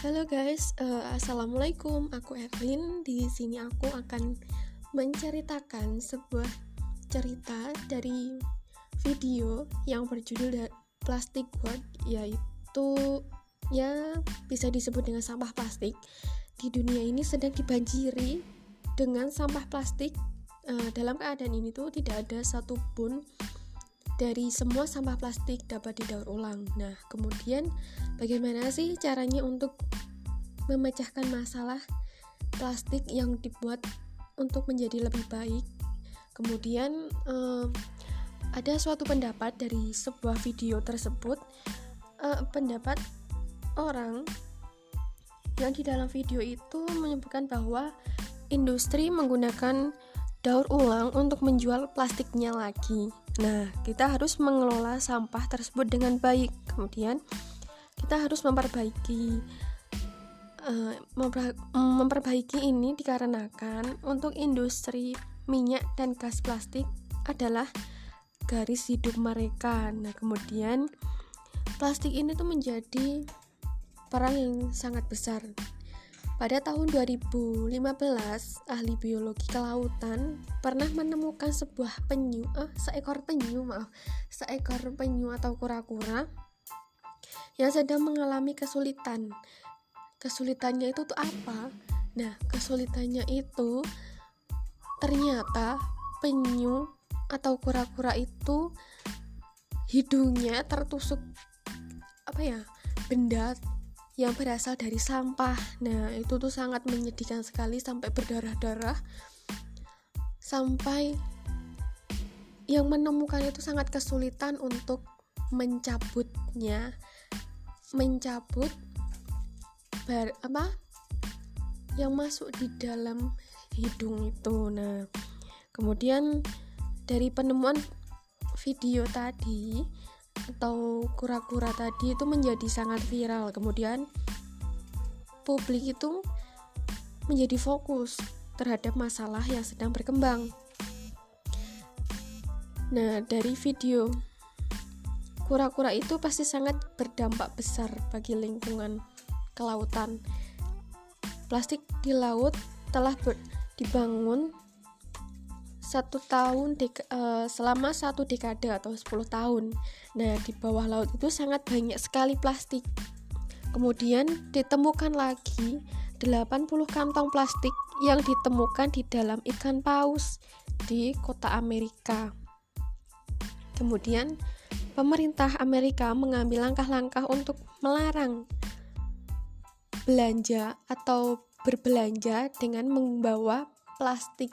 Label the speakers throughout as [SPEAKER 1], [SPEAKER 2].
[SPEAKER 1] Halo guys, uh, assalamualaikum. Aku Evelyn. Di sini aku akan menceritakan sebuah cerita dari video yang berjudul Plastic World, yaitu ya bisa disebut dengan sampah plastik. Di dunia ini sedang dibanjiri dengan sampah plastik. Uh, dalam keadaan ini tuh tidak ada satupun dari semua sampah plastik dapat didaur ulang. Nah, kemudian bagaimana sih caranya untuk memecahkan masalah plastik yang dibuat untuk menjadi lebih baik? Kemudian eh, ada suatu pendapat dari sebuah video tersebut, eh, pendapat orang yang di dalam video itu menyebutkan bahwa industri menggunakan daur ulang untuk menjual plastiknya lagi. Nah, kita harus mengelola sampah tersebut dengan baik. Kemudian, kita harus memperbaiki uh, memperbaiki ini dikarenakan untuk industri minyak dan gas plastik adalah garis hidup mereka. Nah, kemudian plastik ini tuh menjadi perang yang sangat besar pada tahun 2015, ahli biologi kelautan pernah menemukan sebuah penyu, eh, seekor penyu, maaf, seekor penyu atau kura-kura yang sedang mengalami kesulitan. Kesulitannya itu tuh apa? Nah, kesulitannya itu ternyata penyu atau kura-kura itu hidungnya tertusuk apa ya? benda yang berasal dari sampah. Nah, itu tuh sangat menyedihkan sekali sampai berdarah-darah. Sampai yang menemukan itu sangat kesulitan untuk mencabutnya. Mencabut bar apa? Yang masuk di dalam hidung itu. Nah, kemudian dari penemuan video tadi atau kura-kura tadi itu menjadi sangat viral kemudian publik itu menjadi fokus terhadap masalah yang sedang berkembang nah dari video kura-kura itu pasti sangat berdampak besar bagi lingkungan kelautan plastik di laut telah dibangun satu tahun dek, uh, selama satu dekade atau 10 tahun. Nah, di bawah laut itu sangat banyak sekali plastik. Kemudian ditemukan lagi 80 kantong plastik yang ditemukan di dalam ikan paus di kota Amerika. Kemudian pemerintah Amerika mengambil langkah-langkah untuk melarang belanja atau berbelanja dengan membawa plastik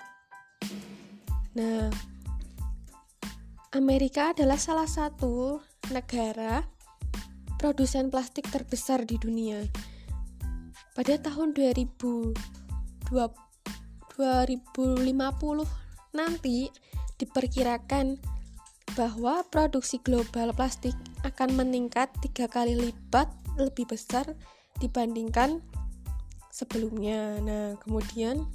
[SPEAKER 1] Nah, Amerika adalah salah satu negara produsen plastik terbesar di dunia. Pada tahun 2020, 2050 nanti diperkirakan bahwa produksi global plastik akan meningkat tiga kali lipat lebih besar dibandingkan sebelumnya. Nah, kemudian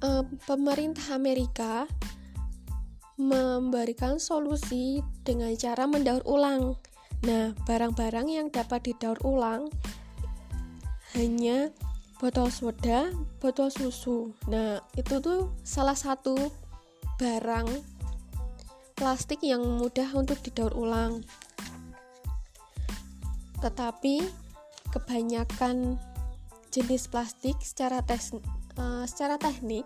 [SPEAKER 1] uh, pemerintah Amerika memberikan solusi dengan cara mendaur ulang. Nah, barang-barang yang dapat didaur ulang hanya botol soda, botol susu. Nah, itu tuh salah satu barang plastik yang mudah untuk didaur ulang. Tetapi kebanyakan jenis plastik secara tes, uh, secara teknik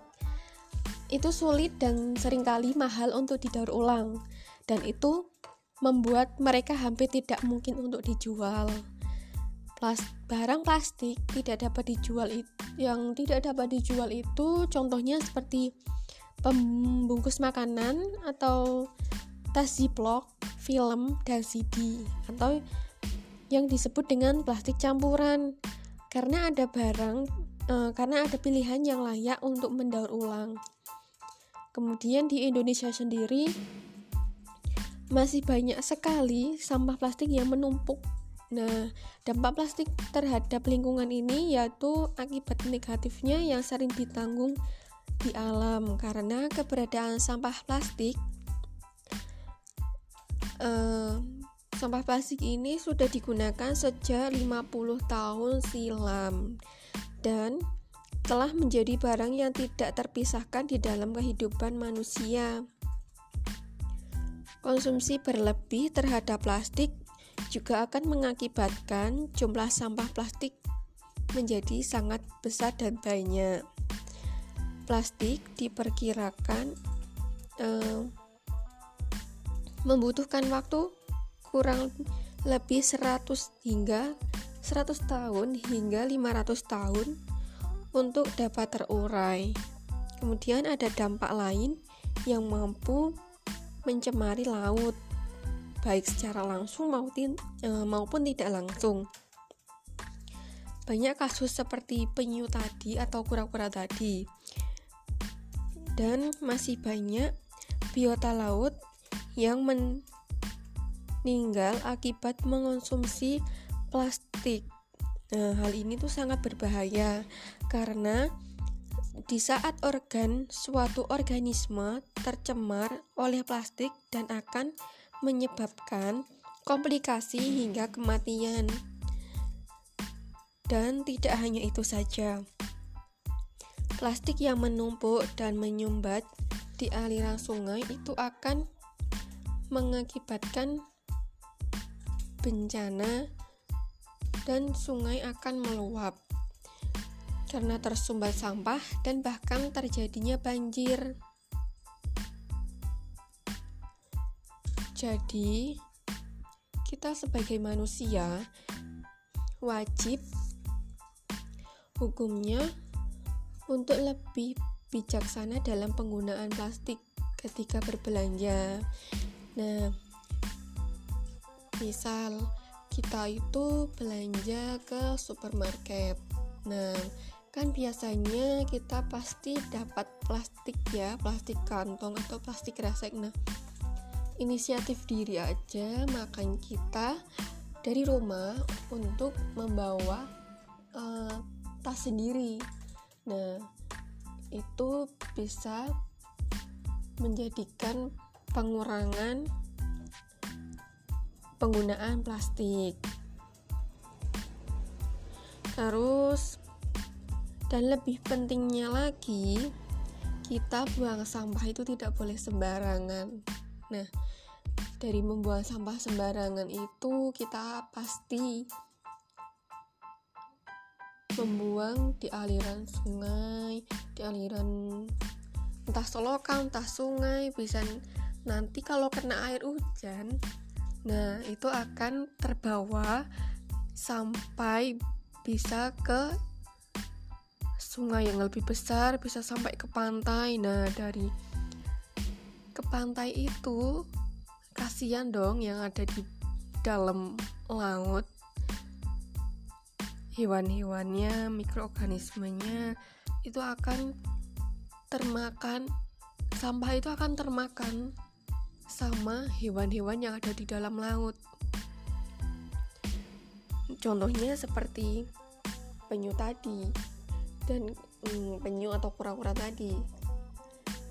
[SPEAKER 1] itu sulit dan sering kali mahal untuk didaur ulang dan itu membuat mereka hampir tidak mungkin untuk dijual. Plas barang plastik tidak dapat dijual itu yang tidak dapat dijual itu contohnya seperti pembungkus makanan atau tas ziplock, film dan CD atau yang disebut dengan plastik campuran karena ada barang e, karena ada pilihan yang layak untuk mendaur ulang. Kemudian di Indonesia sendiri masih banyak sekali sampah plastik yang menumpuk. Nah, dampak plastik terhadap lingkungan ini yaitu akibat negatifnya yang sering ditanggung di alam karena keberadaan sampah plastik eh, Sampah plastik ini sudah digunakan sejak 50 tahun silam dan telah menjadi barang yang tidak terpisahkan di dalam kehidupan manusia. Konsumsi berlebih terhadap plastik juga akan mengakibatkan jumlah sampah plastik menjadi sangat besar dan banyak. Plastik diperkirakan eh, membutuhkan waktu kurang lebih 100 hingga 100 tahun hingga 500 tahun untuk dapat terurai. Kemudian ada dampak lain yang mampu mencemari laut, baik secara langsung maupun, eh, maupun tidak langsung. Banyak kasus seperti penyu tadi atau kura-kura tadi, dan masih banyak biota laut yang meninggal akibat mengonsumsi plastik. Nah, hal ini tuh sangat berbahaya karena di saat organ suatu organisme tercemar oleh plastik dan akan menyebabkan komplikasi hingga kematian. Dan tidak hanya itu saja. Plastik yang menumpuk dan menyumbat di aliran sungai itu akan mengakibatkan bencana dan sungai akan meluap karena tersumbat sampah dan bahkan terjadinya banjir. Jadi, kita sebagai manusia wajib hukumnya untuk lebih bijaksana dalam penggunaan plastik ketika berbelanja. Nah, misal kita itu belanja ke supermarket. Nah, kan biasanya kita pasti dapat plastik ya plastik kantong atau plastik kresek nah inisiatif diri aja makan kita dari rumah untuk membawa uh, tas sendiri nah itu bisa menjadikan pengurangan penggunaan plastik terus dan lebih pentingnya lagi, kita buang sampah itu tidak boleh sembarangan. Nah, dari membuang sampah sembarangan itu kita pasti membuang di aliran sungai, di aliran entah selokan, entah sungai, bisa nanti kalau kena air hujan, nah itu akan terbawa sampai bisa ke sungai yang lebih besar bisa sampai ke pantai. Nah dari ke pantai itu kasihan dong yang ada di dalam laut. Hewan-hewannya mikroorganismenya itu akan termakan. Sampah itu akan termakan sama hewan-hewan yang ada di dalam laut. Contohnya seperti penyu tadi dan hmm, penyu atau kura-kura tadi.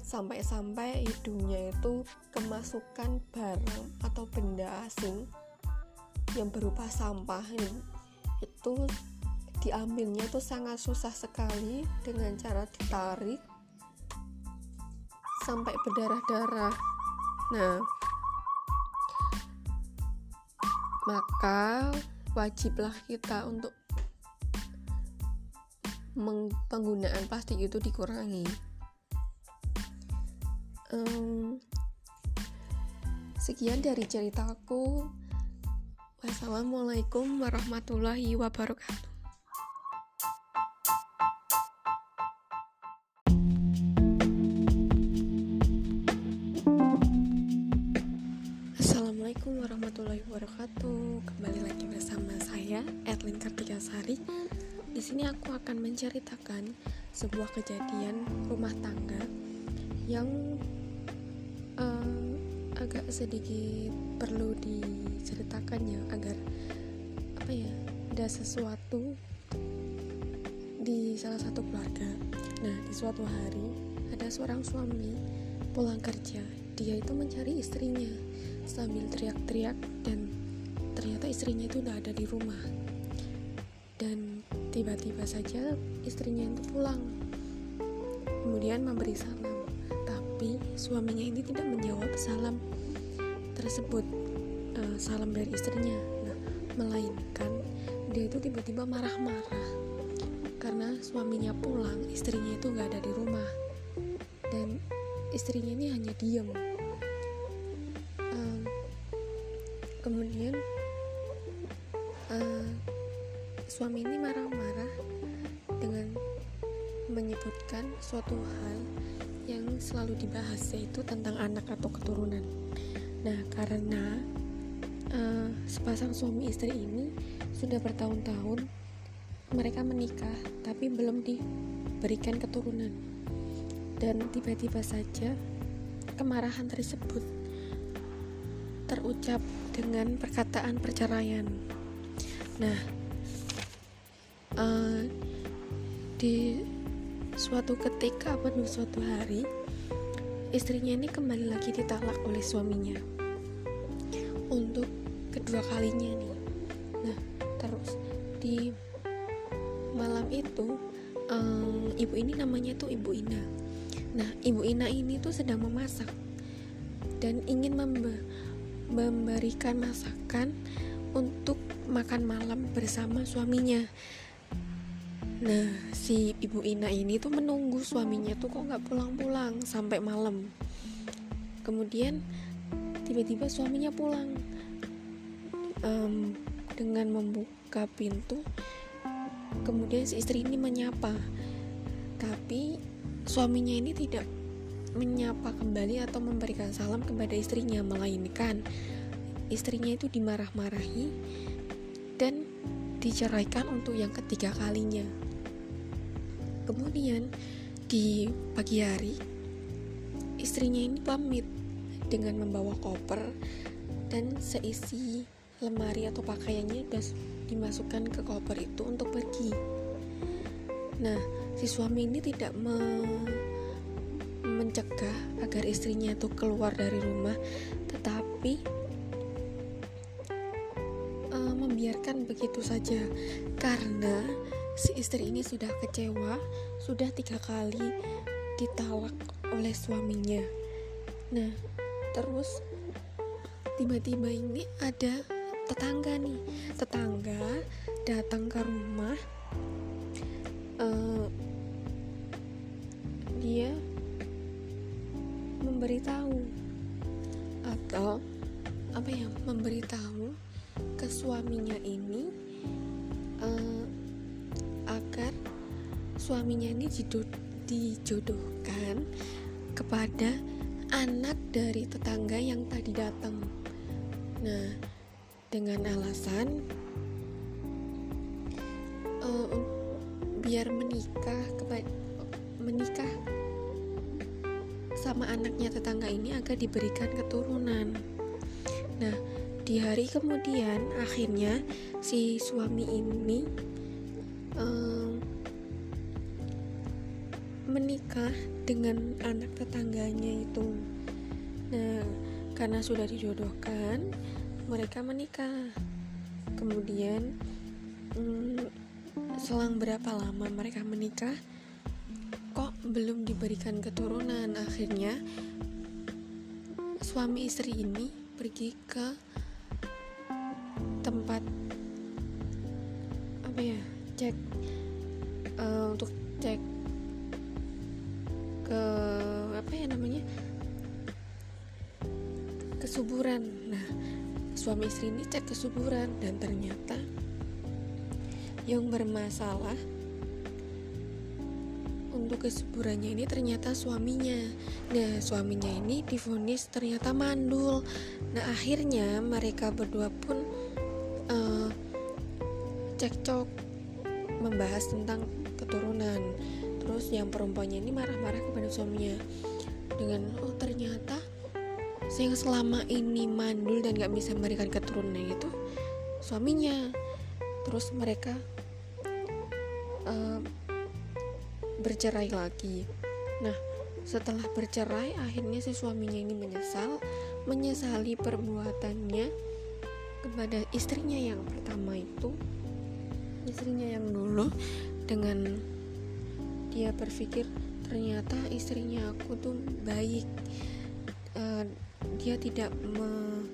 [SPEAKER 1] Sampai-sampai hidungnya itu kemasukan barang atau benda asing yang berupa sampah itu diambilnya itu sangat susah sekali dengan cara ditarik sampai berdarah-darah nah maka wajiblah kita untuk penggunaan plastik itu dikurangi. Um, sekian dari ceritaku. Wassalamualaikum warahmatullahi wabarakatuh. Wabarakatuh. Kembali lagi bersama saya, Erlin Kartika Sari di sini aku akan menceritakan sebuah kejadian rumah tangga yang uh, agak sedikit perlu diceritakan ya agar apa ya ada sesuatu di salah satu keluarga. Nah, di suatu hari ada seorang suami pulang kerja. Dia itu mencari istrinya sambil teriak-teriak dan ternyata istrinya itu udah ada di rumah. Dan tiba-tiba saja istrinya itu pulang kemudian memberi salam. Tapi suaminya ini tidak menjawab salam tersebut uh, salam dari istrinya. Nah, melainkan dia itu tiba-tiba marah-marah karena suaminya pulang istrinya itu gak ada di rumah. Dan istrinya ini hanya diam kemudian uh, suami ini marah-marah dengan menyebutkan suatu hal yang selalu dibahas yaitu tentang anak atau keturunan. Nah, karena uh, sepasang suami istri ini sudah bertahun-tahun mereka menikah tapi belum diberikan keturunan. Dan tiba-tiba saja kemarahan tersebut terucap dengan perkataan perceraian. Nah, uh, di suatu ketika pada suatu hari istrinya ini kembali lagi ditalak oleh suaminya. Untuk kedua kalinya nih. Nah terus di malam itu um, ibu ini namanya tuh ibu Ina. Nah ibu Ina ini tuh sedang memasak dan ingin membe memberikan masakan untuk makan malam bersama suaminya Nah, si ibu Ina ini tuh menunggu suaminya tuh kok nggak pulang-pulang sampai malam. Kemudian tiba-tiba suaminya pulang um, dengan membuka pintu. Kemudian si istri ini menyapa, tapi suaminya ini tidak menyapa kembali atau memberikan salam kepada istrinya, melainkan istrinya itu dimarah-marahi dan diceraikan untuk yang ketiga kalinya. Kemudian di pagi hari istrinya ini pamit dengan membawa koper dan seisi lemari atau pakaiannya sudah dimasukkan ke koper itu untuk pergi. Nah, si suami ini tidak me mencegah agar istrinya itu keluar dari rumah, tetapi uh, membiarkan begitu saja karena si istri ini sudah kecewa, sudah tiga kali ditalak oleh suaminya. Nah, terus tiba-tiba ini ada tetangga nih, tetangga datang ke rumah. Uh, dia memberitahu atau apa ya memberitahu ke suaminya ini uh, agar suaminya ini dijodohkan kepada anak dari tetangga yang tadi datang. Nah, dengan alasan uh, biar menikah kepada menikah sama anaknya tetangga ini agar diberikan keturunan. Nah, di hari kemudian akhirnya si suami ini um, menikah dengan anak tetangganya itu. Nah, karena sudah dijodohkan, mereka menikah. Kemudian, um, selang berapa lama mereka menikah, belum diberikan keturunan. Akhirnya, suami istri ini pergi ke tempat apa ya cek uh, untuk cek ke apa ya namanya kesuburan nah suami istri ini cek kesuburan dan ternyata yang bermasalah untuk kesuburannya ini ternyata suaminya. Nah suaminya ini difonis ternyata mandul. Nah akhirnya mereka berdua pun uh, cekcok membahas tentang keturunan. Terus yang perempuannya ini marah-marah kepada suaminya dengan oh ternyata yang selama ini mandul dan gak bisa memberikan keturunan itu suaminya. Terus mereka uh, bercerai lagi. Nah setelah bercerai akhirnya si suaminya ini menyesal menyesali perbuatannya kepada istrinya yang pertama itu. Istrinya yang dulu dengan dia berpikir ternyata istrinya aku tuh baik. Uh, dia tidak me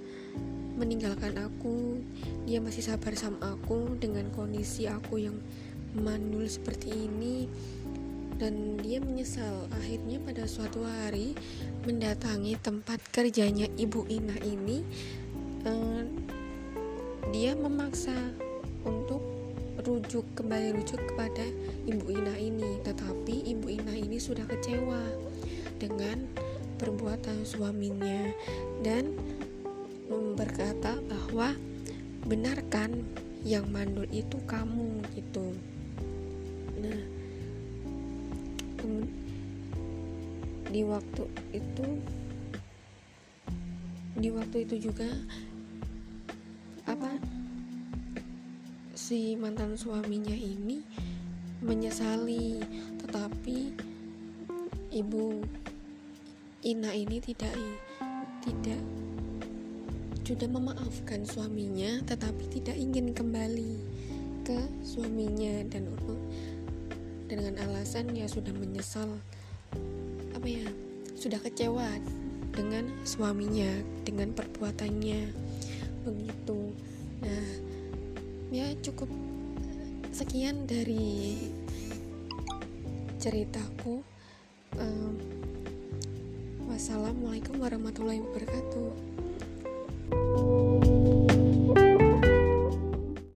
[SPEAKER 1] meninggalkan aku. Dia masih sabar sama aku dengan kondisi aku yang mandul seperti ini dan dia menyesal akhirnya pada suatu hari mendatangi tempat kerjanya ibu Ina ini uh, dia memaksa untuk rujuk kembali rujuk kepada ibu Ina ini. Tetapi ibu Ina ini sudah kecewa dengan perbuatan suaminya dan berkata bahwa benarkan yang mandul itu kamu gitu. Nah di waktu itu di waktu itu juga apa si mantan suaminya ini menyesali. Tetapi ibu Ina ini tidak tidak sudah memaafkan suaminya tetapi tidak ingin kembali ke suaminya. Dan dengan alasan ya sudah menyesal apa ya sudah kecewa dengan suaminya dengan perbuatannya begitu. Nah ya cukup sekian dari ceritaku. Um, wassalamualaikum warahmatullahi wabarakatuh